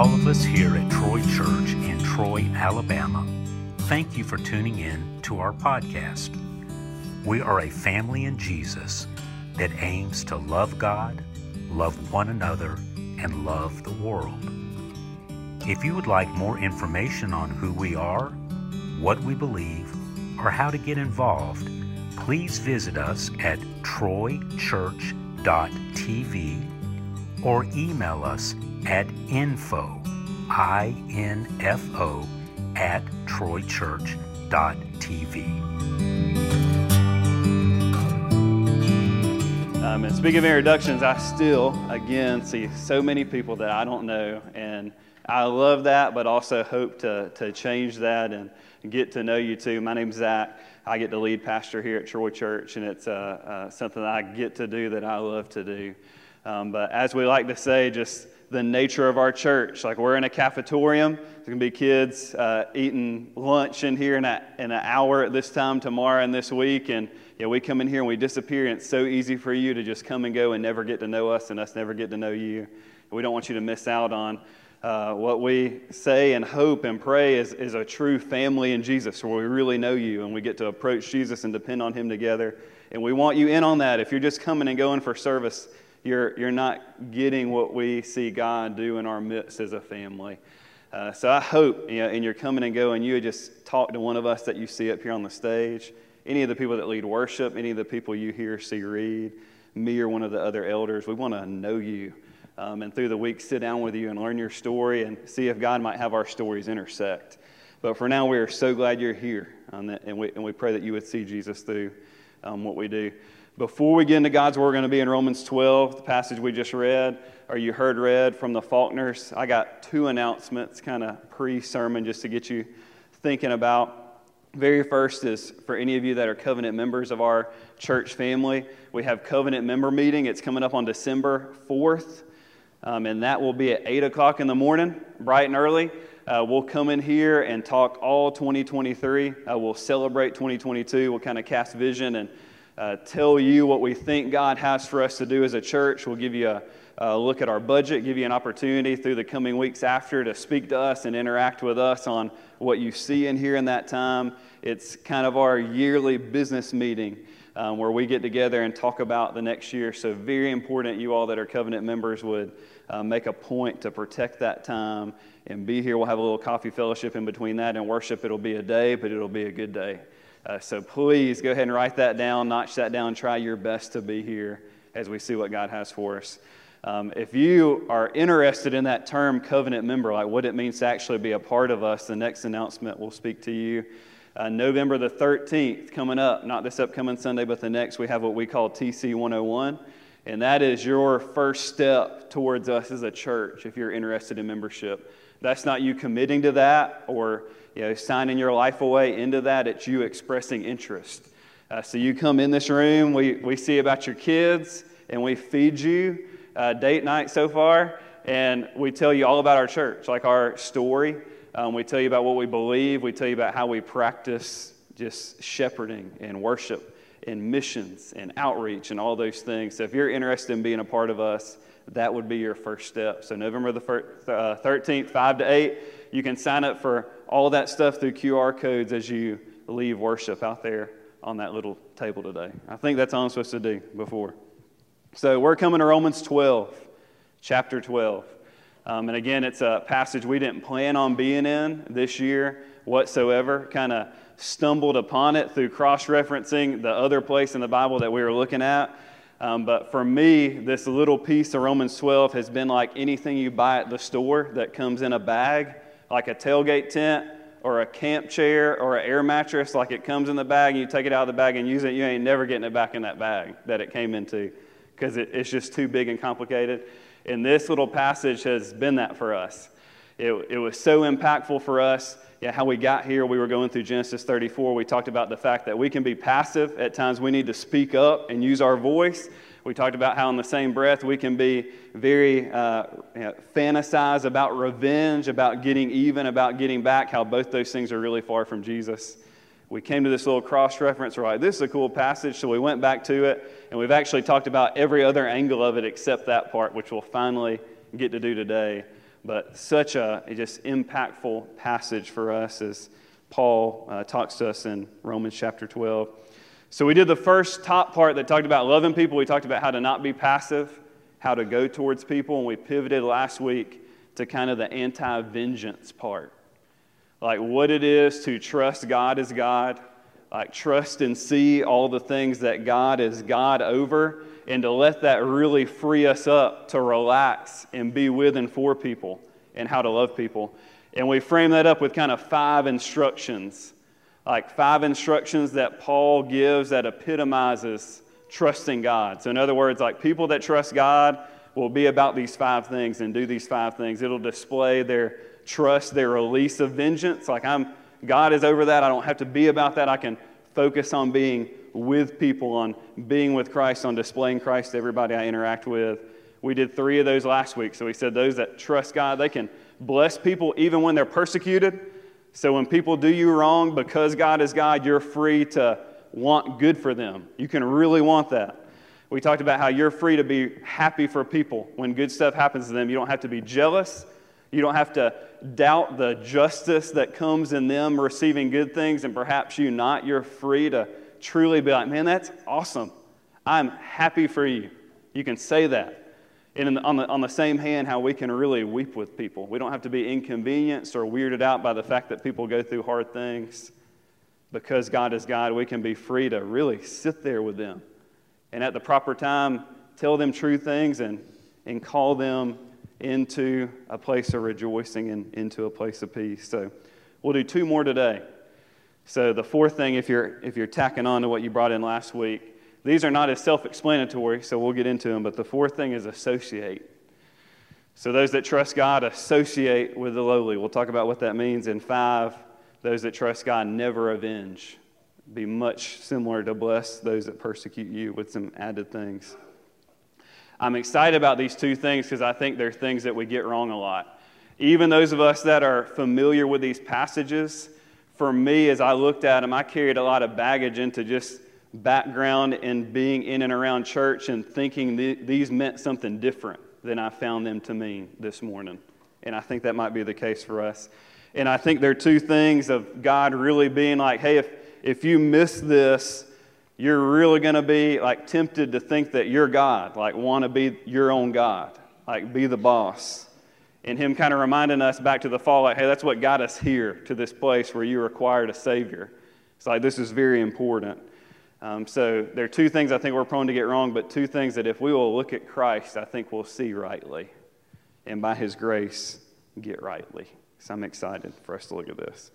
all of us here at Troy Church in Troy, Alabama, thank you for tuning in to our podcast. We are a family in Jesus that aims to love God, love one another, and love the world. If you would like more information on who we are, what we believe, or how to get involved, please visit us at troychurch.tv or email us at info, I-N-F-O, at troychurch.tv. Um, and speaking of introductions, I still, again, see so many people that I don't know. And I love that, but also hope to, to change that and get to know you too. My name's Zach. I get to lead pastor here at Troy Church, and it's uh, uh, something that I get to do that I love to do. Um, but as we like to say, just the nature of our church. Like we're in a cafetorium. There's to be kids uh, eating lunch in here in, a, in an hour at this time tomorrow and this week. And yeah, we come in here and we disappear, and it's so easy for you to just come and go and never get to know us and us never get to know you. We don't want you to miss out on uh, what we say and hope and pray is, is a true family in Jesus where we really know you and we get to approach Jesus and depend on Him together. And we want you in on that. If you're just coming and going for service, you're, you're not getting what we see God do in our midst as a family. Uh, so I hope, you know, and you're coming and going, you would just talk to one of us that you see up here on the stage, any of the people that lead worship, any of the people you hear see read, me or one of the other elders. We want to know you um, and through the week sit down with you and learn your story and see if God might have our stories intersect. But for now, we are so glad you're here, um, and, we, and we pray that you would see Jesus through um, what we do. Before we get into God's Word, we're going to be in Romans 12, the passage we just read, or you heard read from the Faulkners. I got two announcements, kind of pre sermon, just to get you thinking about. Very first is for any of you that are covenant members of our church family, we have covenant member meeting. It's coming up on December 4th. Um, and that will be at 8 o'clock in the morning, bright and early. Uh, we'll come in here and talk all 2023. Uh, we'll celebrate 2022. We'll kind of cast vision and uh, tell you what we think God has for us to do as a church. We'll give you a, a, look at our budget, give you an opportunity through the coming weeks after to speak to us and interact with us on what you see in here in that time. It's kind of our yearly business meeting um, where we get together and talk about the next year. So, very important, you all that are covenant members would uh, make a point to protect that time and be here. We'll have a little coffee fellowship in between that and worship. It'll be a day, but it'll be a good day. Uh, so, please go ahead and write that down, notch that down, try your best to be here as we see what God has for us. Um, if you are interested in that term covenant member, like what it means to actually be a part of us, the next announcement will speak to you. Uh, November the 13th, coming up, not this upcoming Sunday, but the next, we have what we call TC 101. And that is your first step towards us as a church if you're interested in membership. That's not you committing to that or you know, signing your life away into that, it's you expressing interest. Uh, so you come in this room, we, we see about your kids, and we feed you uh, date night so far, and we tell you all about our church, like our story. Um, we tell you about what we believe. We tell you about how we practice just shepherding and worship and missions and outreach and all those things. So if you're interested in being a part of us, that would be your first step. So November the 13th, uh, 5 to 8, you can sign up for all that stuff through QR codes as you leave worship out there on that little table today. I think that's all I'm supposed to do before. So we're coming to Romans 12, chapter 12. Um, and again, it's a passage we didn't plan on being in this year whatsoever. Kind of stumbled upon it through cross referencing the other place in the Bible that we were looking at. Um, but for me, this little piece of Romans 12 has been like anything you buy at the store that comes in a bag, like a tailgate tent or a camp chair or an air mattress, like it comes in the bag and you take it out of the bag and use it. You ain't never getting it back in that bag that it came into because it, it's just too big and complicated. And this little passage has been that for us. It, it was so impactful for us. Yeah, how we got here, we were going through Genesis 34. We talked about the fact that we can be passive. At times, we need to speak up and use our voice. We talked about how, in the same breath, we can be very uh, you know, fantasize about revenge, about getting even, about getting back, how both those things are really far from Jesus we came to this little cross reference. We're like, this is a cool passage. So we went back to it, and we've actually talked about every other angle of it except that part, which we'll finally get to do today. but such a, a just impactful passage for us as Paul uh, talks to us in Romans chapter 12. So we did the first top part that talked about loving people. We talked about how to not be passive, how to go towards people, and we pivoted last week to kind of the anti vengeance part. Like what it is to trust God as God, like trust and see all the things that God is God over, and to let that really free us up to relax and be with and for people and how to love people. And we frame that up with kind of five instructions, like five instructions that Paul gives that epitomizes trusting God. So, in other words, like people that trust God will be about these five things and do these five things. It'll display their trust, their release of vengeance. Like I'm, God is over that. I don't have to be about that. I can focus on being with people, on being with Christ, on displaying Christ to everybody I interact with. We did three of those last week. So we said those that trust God, they can bless people even when they're persecuted. So when people do you wrong, because God is God, you're free to want good for them. You can really want that. We talked about how you're free to be happy for people when good stuff happens to them. You don't have to be jealous. You don't have to doubt the justice that comes in them receiving good things and perhaps you not. You're free to truly be like, man, that's awesome. I'm happy for you. You can say that. And on, the, on the same hand, how we can really weep with people. We don't have to be inconvenienced or weirded out by the fact that people go through hard things. Because God is God, we can be free to really sit there with them. And at the proper time, tell them true things and, and call them into a place of rejoicing and into a place of peace. So we'll do two more today. So the fourth thing, if you're, if you're tacking on to what you brought in last week, these are not as self explanatory, so we'll get into them, but the fourth thing is associate. So those that trust God associate with the lowly. We'll talk about what that means in five. Those that trust God never avenge. Be much similar to bless those that persecute you with some added things. I'm excited about these two things because I think they're things that we get wrong a lot. Even those of us that are familiar with these passages, for me, as I looked at them, I carried a lot of baggage into just background and being in and around church and thinking th- these meant something different than I found them to mean this morning. And I think that might be the case for us. And I think there are two things of God really being like, hey, if, if you miss this, you're really going to be like tempted to think that you're God, like want to be your own God, like be the boss. And him kind of reminding us back to the fall, like, hey, that's what got us here to this place where you required a Savior. It's like this is very important. Um, so there are two things I think we're prone to get wrong, but two things that if we will look at Christ, I think we'll see rightly. And by his grace, get rightly. So I'm excited for us to look at this.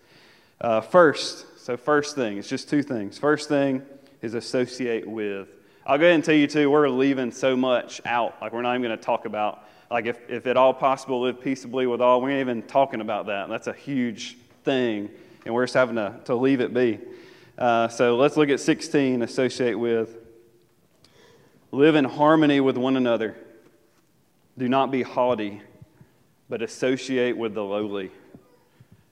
Uh, first, so first thing, it's just two things. First thing, is associate with. I'll go ahead and tell you too, we're leaving so much out. Like we're not even going to talk about, like if, if at all possible, live peaceably with all. We ain't even talking about that. That's a huge thing, and we're just having to, to leave it be. Uh, so let's look at 16, associate with. Live in harmony with one another. Do not be haughty, but associate with the lowly.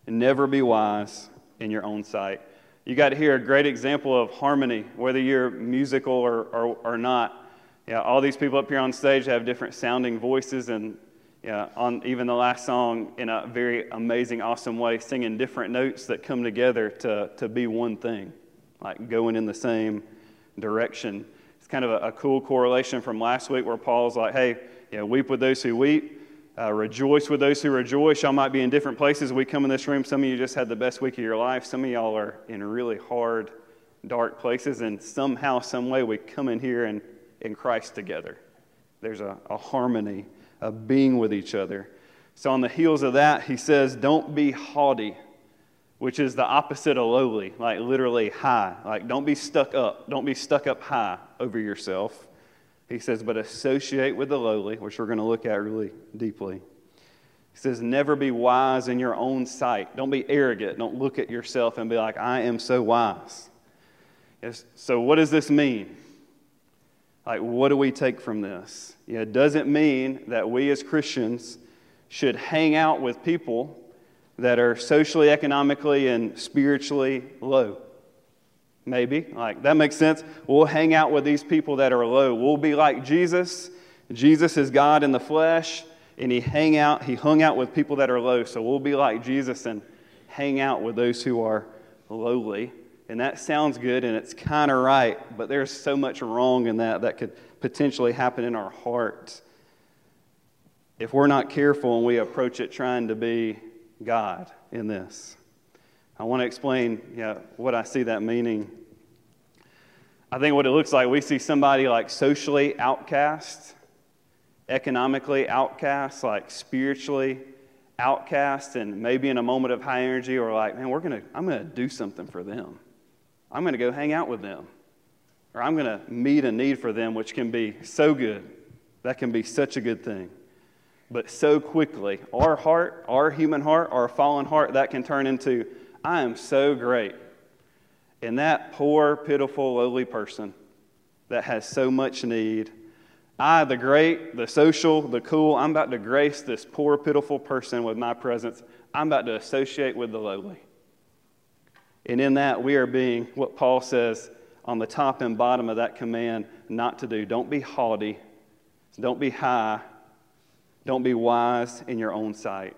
And never be wise in your own sight. You got here a great example of harmony, whether you're musical or, or, or not. Yeah, all these people up here on stage have different sounding voices, and yeah, on even the last song, in a very amazing, awesome way, singing different notes that come together to, to be one thing, like going in the same direction. It's kind of a, a cool correlation from last week where Paul's like, hey, yeah, weep with those who weep, uh, rejoice with those who rejoice. Y'all might be in different places. We come in this room. Some of you just had the best week of your life. Some of y'all are in really hard, dark places. And somehow, some way, we come in here and in Christ together. There's a, a harmony of being with each other. So, on the heels of that, he says, Don't be haughty, which is the opposite of lowly, like literally high. Like, don't be stuck up. Don't be stuck up high over yourself. He says, but associate with the lowly, which we're going to look at really deeply. He says, never be wise in your own sight. Don't be arrogant. Don't look at yourself and be like, I am so wise. Yes, so, what does this mean? Like, what do we take from this? Yeah, it doesn't mean that we as Christians should hang out with people that are socially, economically, and spiritually low. Maybe. Like, that makes sense. We'll hang out with these people that are low. We'll be like Jesus. Jesus is God in the flesh. and he hang out, he hung out with people that are low. So we'll be like Jesus and hang out with those who are lowly. And that sounds good and it's kind of right, but there's so much wrong in that that could potentially happen in our hearts if we're not careful and we approach it trying to be God in this. I want to explain what I see that meaning. I think what it looks like, we see somebody like socially outcast, economically outcast, like spiritually outcast, and maybe in a moment of high energy, or like, man, we're gonna, I'm gonna do something for them. I'm gonna go hang out with them. Or I'm gonna meet a need for them, which can be so good. That can be such a good thing but so quickly. Our heart, our human heart, our fallen heart, that can turn into, I am so great. And that poor, pitiful, lowly person that has so much need, I, the great, the social, the cool, I'm about to grace this poor, pitiful person with my presence. I'm about to associate with the lowly. And in that, we are being what Paul says on the top and bottom of that command not to do. Don't be haughty, don't be high, don't be wise in your own sight.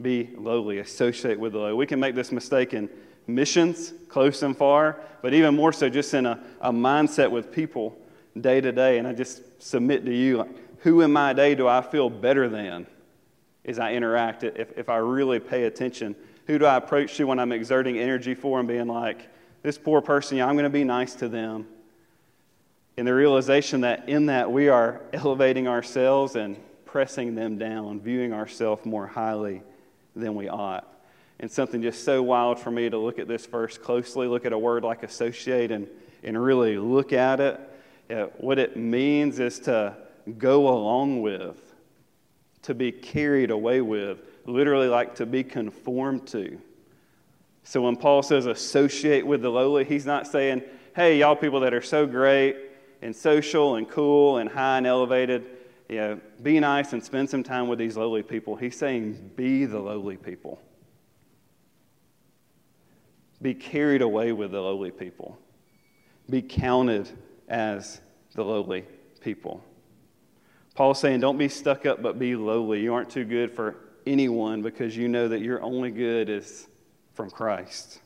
Be lowly, associate with the low. We can make this mistake in missions, close and far, but even more so just in a, a mindset with people day to day. And I just submit to you like, who in my day do I feel better than as I interact? If, if I really pay attention, who do I approach to when I'm exerting energy for and being like, this poor person, yeah, I'm going to be nice to them. And the realization that in that we are elevating ourselves and pressing them down, viewing ourselves more highly than we ought. And something just so wild for me to look at this verse closely, look at a word like associate, and, and really look at it. what it means is to go along with, to be carried away with, literally like to be conformed to. So when Paul says associate with the lowly, he's not saying, hey, y'all people that are so great and social and cool and high and elevated, you know, be nice and spend some time with these lowly people. He's saying, be the lowly people. Be carried away with the lowly people. Be counted as the lowly people. Paul's saying, don't be stuck up, but be lowly. You aren't too good for anyone because you know that your only good is from Christ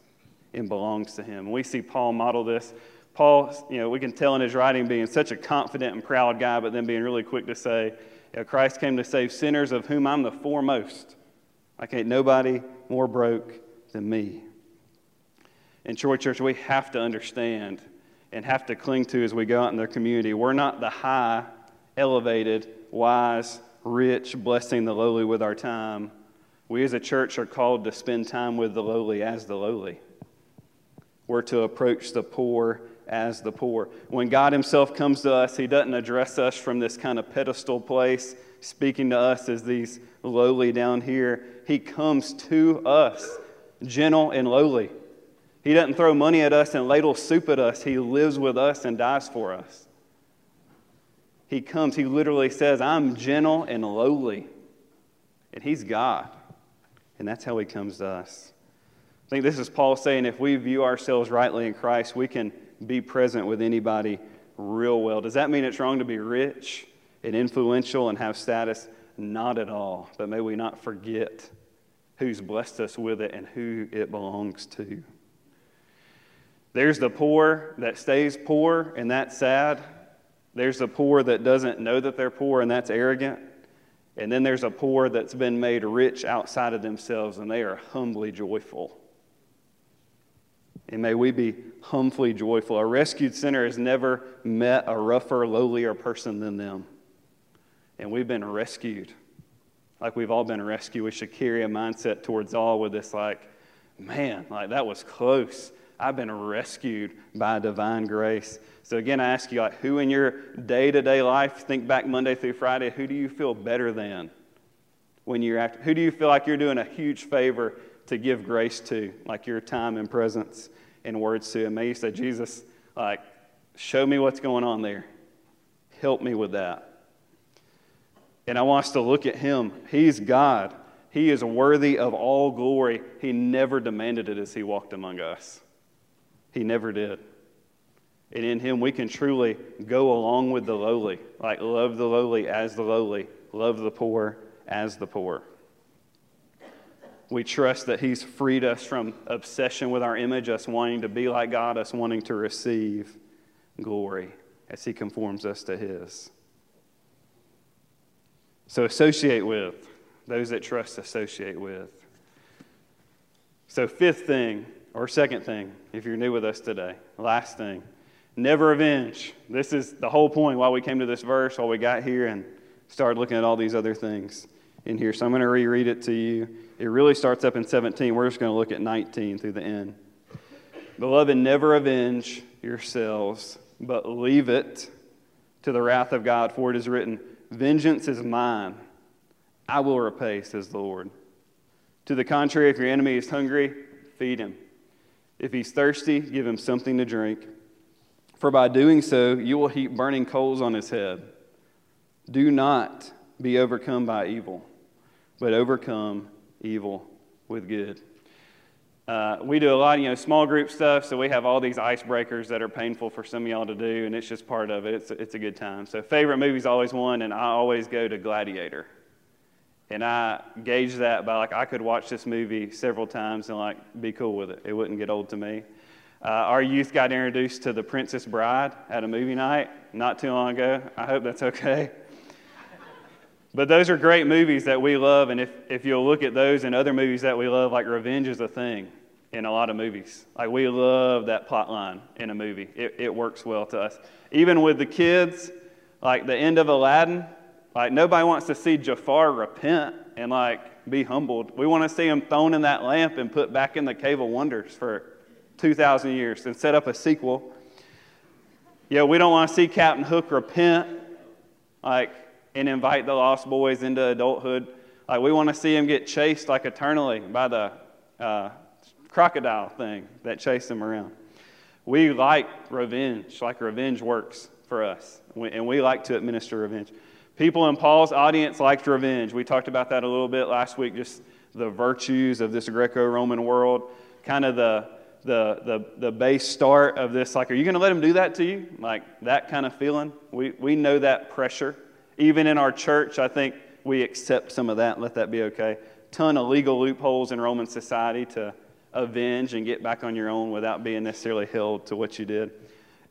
and belongs to Him. We see Paul model this Paul, you know, we can tell in his writing being such a confident and proud guy, but then being really quick to say, you know, Christ came to save sinners of whom I'm the foremost. I can't nobody more broke than me. In Troy Church, we have to understand and have to cling to as we go out in their community. We're not the high, elevated, wise, rich, blessing the lowly with our time. We as a church are called to spend time with the lowly as the lowly. We're to approach the poor as the poor. When God Himself comes to us, He doesn't address us from this kind of pedestal place, speaking to us as these lowly down here. He comes to us, gentle and lowly. He doesn't throw money at us and ladle soup at us. He lives with us and dies for us. He comes, He literally says, I'm gentle and lowly. And He's God. And that's how He comes to us. I think this is Paul saying if we view ourselves rightly in Christ, we can be present with anybody real well. Does that mean it's wrong to be rich and influential and have status? Not at all. But may we not forget who's blessed us with it and who it belongs to. There's the poor that stays poor, and that's sad. There's a poor that doesn't know that they're poor, and that's arrogant. And then there's a poor that's been made rich outside of themselves, and they are humbly joyful. And may we be humbly joyful. A rescued sinner has never met a rougher, lowlier person than them. And we've been rescued. Like we've all been rescued. We should carry a mindset towards all with this, like, man, like that was close. I've been rescued by divine grace. So again, I ask you, like, who in your day-to-day life, think back Monday through Friday, who do you feel better than when you're act- who do you feel like you're doing a huge favor to give grace to, like your time and presence and words to him. May you say, Jesus, like, show me what's going on there. Help me with that. And I want us to look at him. He's God. He is worthy of all glory. He never demanded it as he walked among us. He never did. And in him we can truly go along with the lowly, like love the lowly as the lowly love the poor as the poor. We trust that He's freed us from obsession with our image, us wanting to be like God, us wanting to receive glory as He conforms us to His. So associate with those that trust, associate with. So, fifth thing, or second thing, if you're new with us today, last thing, never avenge. This is the whole point why we came to this verse, why we got here and started looking at all these other things in here. So I'm going to reread it to you. It really starts up in 17. We're just going to look at 19 through the end. Beloved, never avenge yourselves, but leave it to the wrath of God, for it is written, Vengeance is mine. I will repay, says the Lord. To the contrary, if your enemy is hungry, feed him. If he's thirsty, give him something to drink. For by doing so, you will heap burning coals on his head. Do not be overcome by evil, but overcome evil with good. Uh, we do a lot, you know, small group stuff, so we have all these icebreakers that are painful for some of y'all to do, and it's just part of it. It's, it's a good time. So, favorite movie's always one, and I always go to Gladiator. And I gauge that by like I could watch this movie several times and like be cool with it. It wouldn't get old to me. Uh, our youth got introduced to The Princess Bride at a movie night not too long ago. I hope that's okay. But those are great movies that we love, and if, if you'll look at those and other movies that we love, like Revenge is a thing in a lot of movies. Like we love that plot line in a movie. It, it works well to us. Even with the kids, like the end of Aladdin, like nobody wants to see Jafar repent and like be humbled. We want to see him thrown in that lamp and put back in the cave of wonders for 2,000 years and set up a sequel. Yeah, we don't want to see Captain Hook repent. Like and invite the lost boys into adulthood. Like we want to see him get chased like eternally by the uh, crocodile thing that chased him around. We like revenge, like revenge works for us, and we like to administer revenge. People in Paul's audience liked revenge. We talked about that a little bit last week, just the virtues of this Greco Roman world, kind of the, the, the, the base start of this. Like, are you going to let them do that to you? Like that kind of feeling. We, we know that pressure. Even in our church, I think we accept some of that and let that be okay. Ton of legal loopholes in Roman society to avenge and get back on your own without being necessarily held to what you did.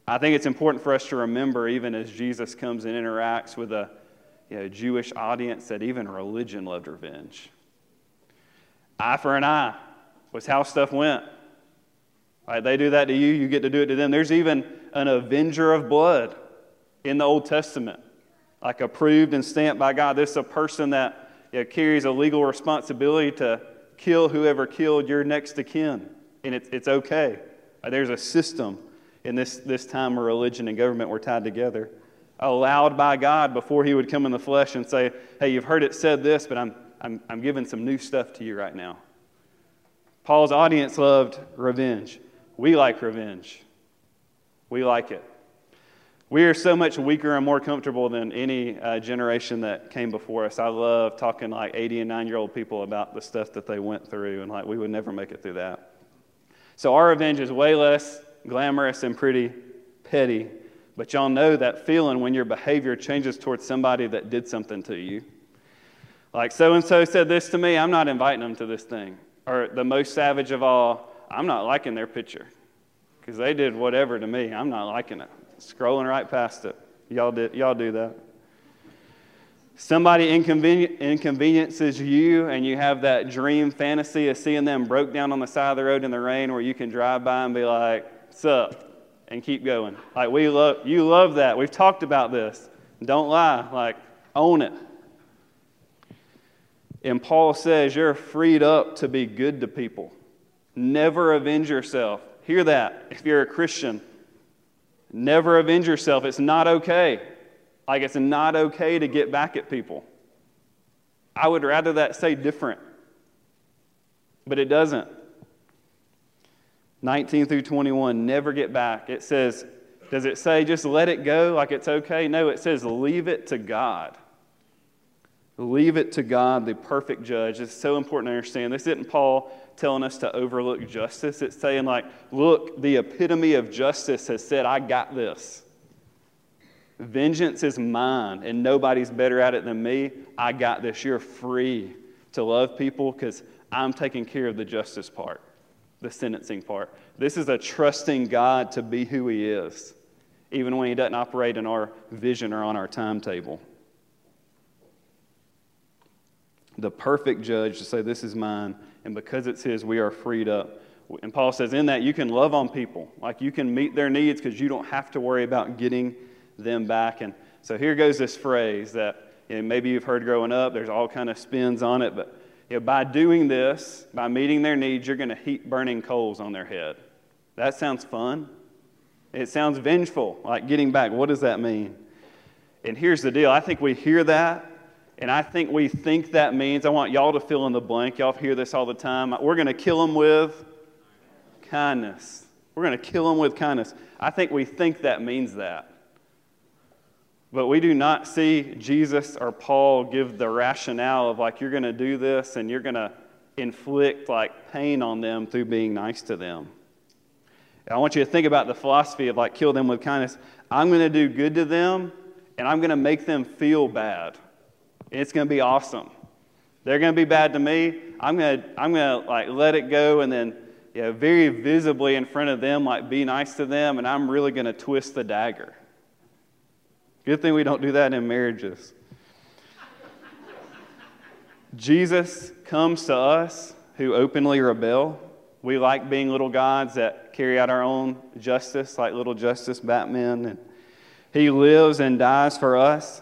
I think it's important for us to remember, even as Jesus comes and interacts with a you know, Jewish audience, that even religion loved revenge. Eye for an eye was how stuff went. Right, they do that to you, you get to do it to them. There's even an avenger of blood in the Old Testament like approved and stamped by God. This is a person that you know, carries a legal responsibility to kill whoever killed your next of kin. And it's, it's okay. There's a system in this, this time where religion and government were tied together, allowed by God before he would come in the flesh and say, Hey, you've heard it said this, but I'm, I'm, I'm giving some new stuff to you right now. Paul's audience loved revenge. We like revenge. We like it. We are so much weaker and more comfortable than any uh, generation that came before us. I love talking like 80 and 9 year old people about the stuff that they went through, and like we would never make it through that. So our revenge is way less glamorous and pretty petty, but y'all know that feeling when your behavior changes towards somebody that did something to you. Like so and so said this to me, I'm not inviting them to this thing. Or the most savage of all, I'm not liking their picture because they did whatever to me. I'm not liking it scrolling right past it. Y'all, did, y'all do that. Somebody inconveni- inconveniences you, and you have that dream fantasy of seeing them broke down on the side of the road in the rain where you can drive by and be like, Sup? And keep going. Like, we love, you love that. We've talked about this. Don't lie. Like, own it. And Paul says, You're freed up to be good to people. Never avenge yourself. Hear that if you're a Christian. Never avenge yourself. It's not okay. Like, it's not okay to get back at people. I would rather that say different, but it doesn't. 19 through 21, never get back. It says, does it say just let it go like it's okay? No, it says leave it to God. Leave it to God, the perfect judge. It's so important to understand. This isn't Paul telling us to overlook justice. It's saying, like, look, the epitome of justice has said, I got this. Vengeance is mine, and nobody's better at it than me. I got this. You're free to love people because I'm taking care of the justice part, the sentencing part. This is a trusting God to be who He is, even when He doesn't operate in our vision or on our timetable. The perfect judge to say, This is mine, and because it's His, we are freed up. And Paul says, in that, you can love on people. Like you can meet their needs because you don't have to worry about getting them back. And so here goes this phrase that you know, maybe you've heard growing up. There's all kind of spins on it, but you know, by doing this, by meeting their needs, you're going to heap burning coals on their head. That sounds fun. It sounds vengeful, like getting back. What does that mean? And here's the deal I think we hear that, and I think we think that means, I want y'all to fill in the blank. Y'all hear this all the time. We're going to kill them with kindness. We're going to kill them with kindness. I think we think that means that. But we do not see Jesus or Paul give the rationale of like, you're going to do this and you're going to inflict like pain on them through being nice to them. And I want you to think about the philosophy of like, kill them with kindness. I'm going to do good to them and I'm going to make them feel bad. It's going to be awesome. They're going to be bad to me. I'm going to, I'm going to like let it go and then you know, very visibly in front of them, like be nice to them, and I'm really going to twist the dagger. Good thing we don't do that in marriages. Jesus comes to us who openly rebel. We like being little gods that carry out our own justice, like little justice Batman. And he lives and dies for us.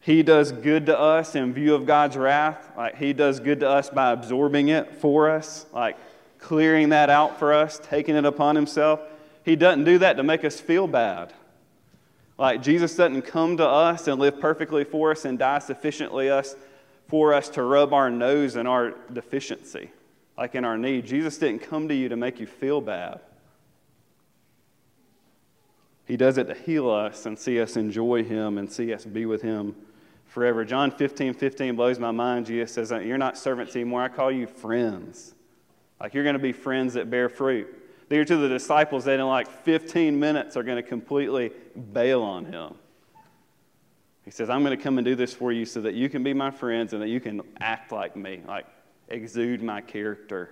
He does good to us in view of God's wrath. Like he does good to us by absorbing it for us, like clearing that out for us, taking it upon himself. He doesn't do that to make us feel bad. Like Jesus doesn't come to us and live perfectly for us and die sufficiently us for us to rub our nose in our deficiency, like in our need. Jesus didn't come to you to make you feel bad. He does it to heal us and see us enjoy Him and see us be with Him forever. John 15, 15 blows my mind. Jesus says, uh, You're not servants anymore. I call you friends. Like you're going to be friends that bear fruit. They're to the disciples that in like 15 minutes are going to completely bail on him. He says, I'm going to come and do this for you so that you can be my friends and that you can act like me, like exude my character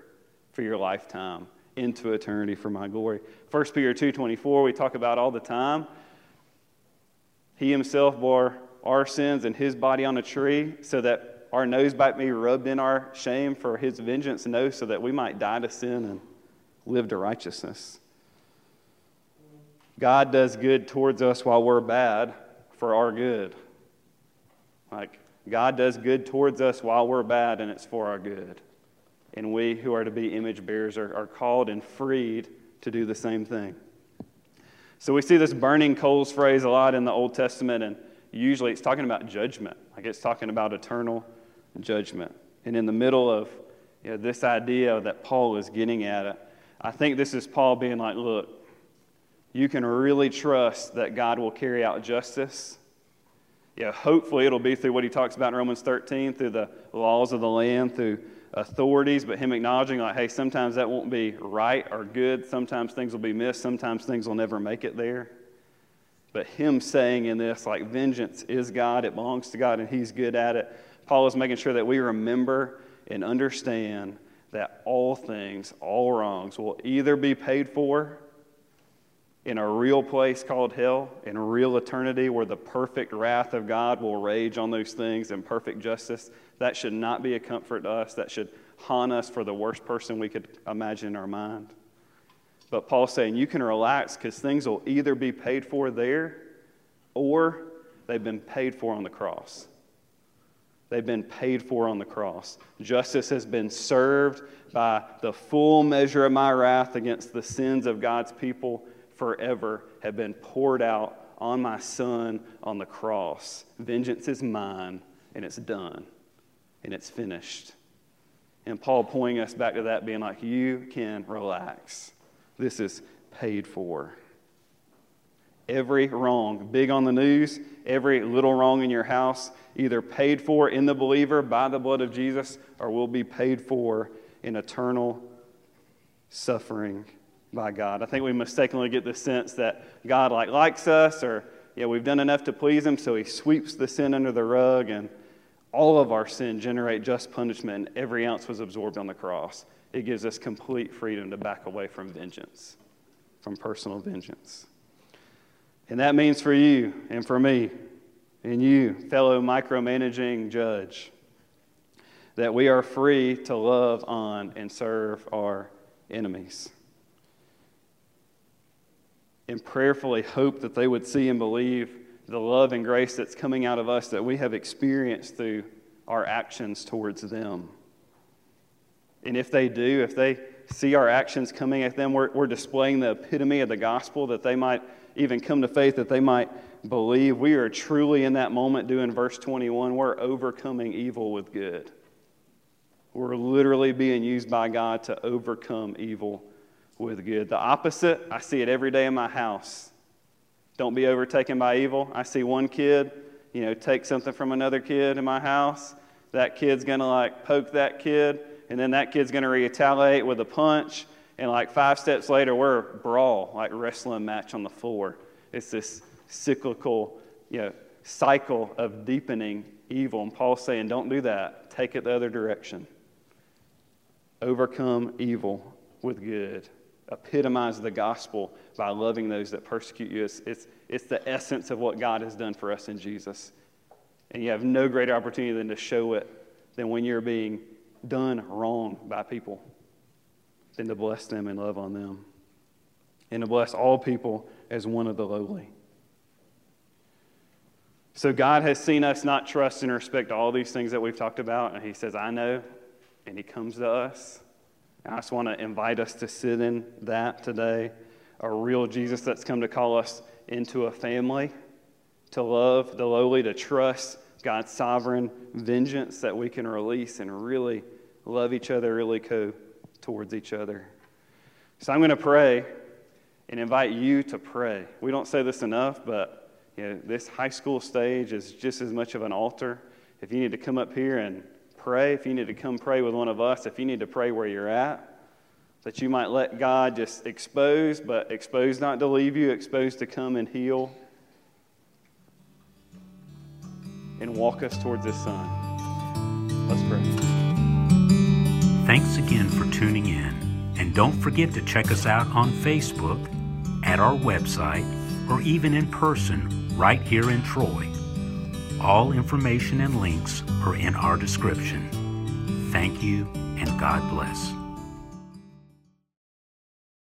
for your lifetime into eternity for my glory. 1 Peter 2.24 we talk about all the time. He himself bore our sins in his body on a tree so that our nose might be rubbed in our shame for his vengeance, no, so that we might die to sin and live to righteousness. God does good towards us while we're bad for our good. Like, God does good towards us while we're bad, and it's for our good. And we who are to be image bearers are, are called and freed to do the same thing. So we see this burning coals phrase a lot in the Old Testament, and usually it's talking about judgment. Like it's talking about eternal judgment. And in the middle of you know, this idea that Paul is getting at it, I think this is Paul being like, look, you can really trust that God will carry out justice. Yeah, hopefully it'll be through what he talks about in Romans 13, through the laws of the land, through authorities, but him acknowledging, like, hey, sometimes that won't be right or good. Sometimes things will be missed. Sometimes things will never make it there. But him saying in this, like, vengeance is God, it belongs to God, and he's good at it. Paul is making sure that we remember and understand that all things, all wrongs, will either be paid for in a real place called hell, in real eternity where the perfect wrath of God will rage on those things and perfect justice. That should not be a comfort to us. That should haunt us for the worst person we could imagine in our mind. But Paul's saying you can relax because things will either be paid for there or they've been paid for on the cross. They've been paid for on the cross. Justice has been served by the full measure of my wrath against the sins of God's people forever have been poured out on my son on the cross. Vengeance is mine, and it's done, and it's finished. And Paul pointing us back to that, being like, you can relax. This is paid for. Every wrong, big on the news, every little wrong in your house, either paid for in the believer by the blood of Jesus or will be paid for in eternal suffering by God. I think we mistakenly get the sense that God like likes us or yeah, we've done enough to please him, so he sweeps the sin under the rug, and all of our sin generate just punishment, and every ounce was absorbed on the cross. It gives us complete freedom to back away from vengeance, from personal vengeance. And that means for you and for me and you, fellow micromanaging judge, that we are free to love on and serve our enemies. And prayerfully hope that they would see and believe the love and grace that's coming out of us that we have experienced through our actions towards them. And if they do, if they see our actions coming at them, we're, we're displaying the epitome of the gospel that they might even come to faith, that they might believe. We are truly in that moment doing verse 21. We're overcoming evil with good. We're literally being used by God to overcome evil with good. The opposite, I see it every day in my house. Don't be overtaken by evil. I see one kid, you know, take something from another kid in my house. That kid's going to like poke that kid, and then that kid's going to retaliate with a punch. And like five steps later, we're brawl, like wrestling match on the floor. It's this cyclical, you know, cycle of deepening evil. And Paul's saying, don't do that. Take it the other direction. Overcome evil with good. Epitomize the gospel by loving those that persecute you. It's, it's, it's the essence of what God has done for us in Jesus. And you have no greater opportunity than to show it than when you're being done wrong by people, than to bless them and love on them. And to bless all people as one of the lowly. So God has seen us not trust and respect all these things that we've talked about, and He says, I know, and He comes to us. I just want to invite us to sit in that today. A real Jesus that's come to call us into a family, to love the lowly, to trust God's sovereign vengeance that we can release and really love each other, really go towards each other. So I'm going to pray and invite you to pray. We don't say this enough, but you know, this high school stage is just as much of an altar. If you need to come up here and pray, if you need to come pray with one of us, if you need to pray where you're at, that you might let God just expose, but expose not to leave you, expose to come and heal and walk us towards His Son. Let's pray. Thanks again for tuning in. And don't forget to check us out on Facebook, at our website, or even in person right here in Troy. All information and links are in our description. Thank you and God bless.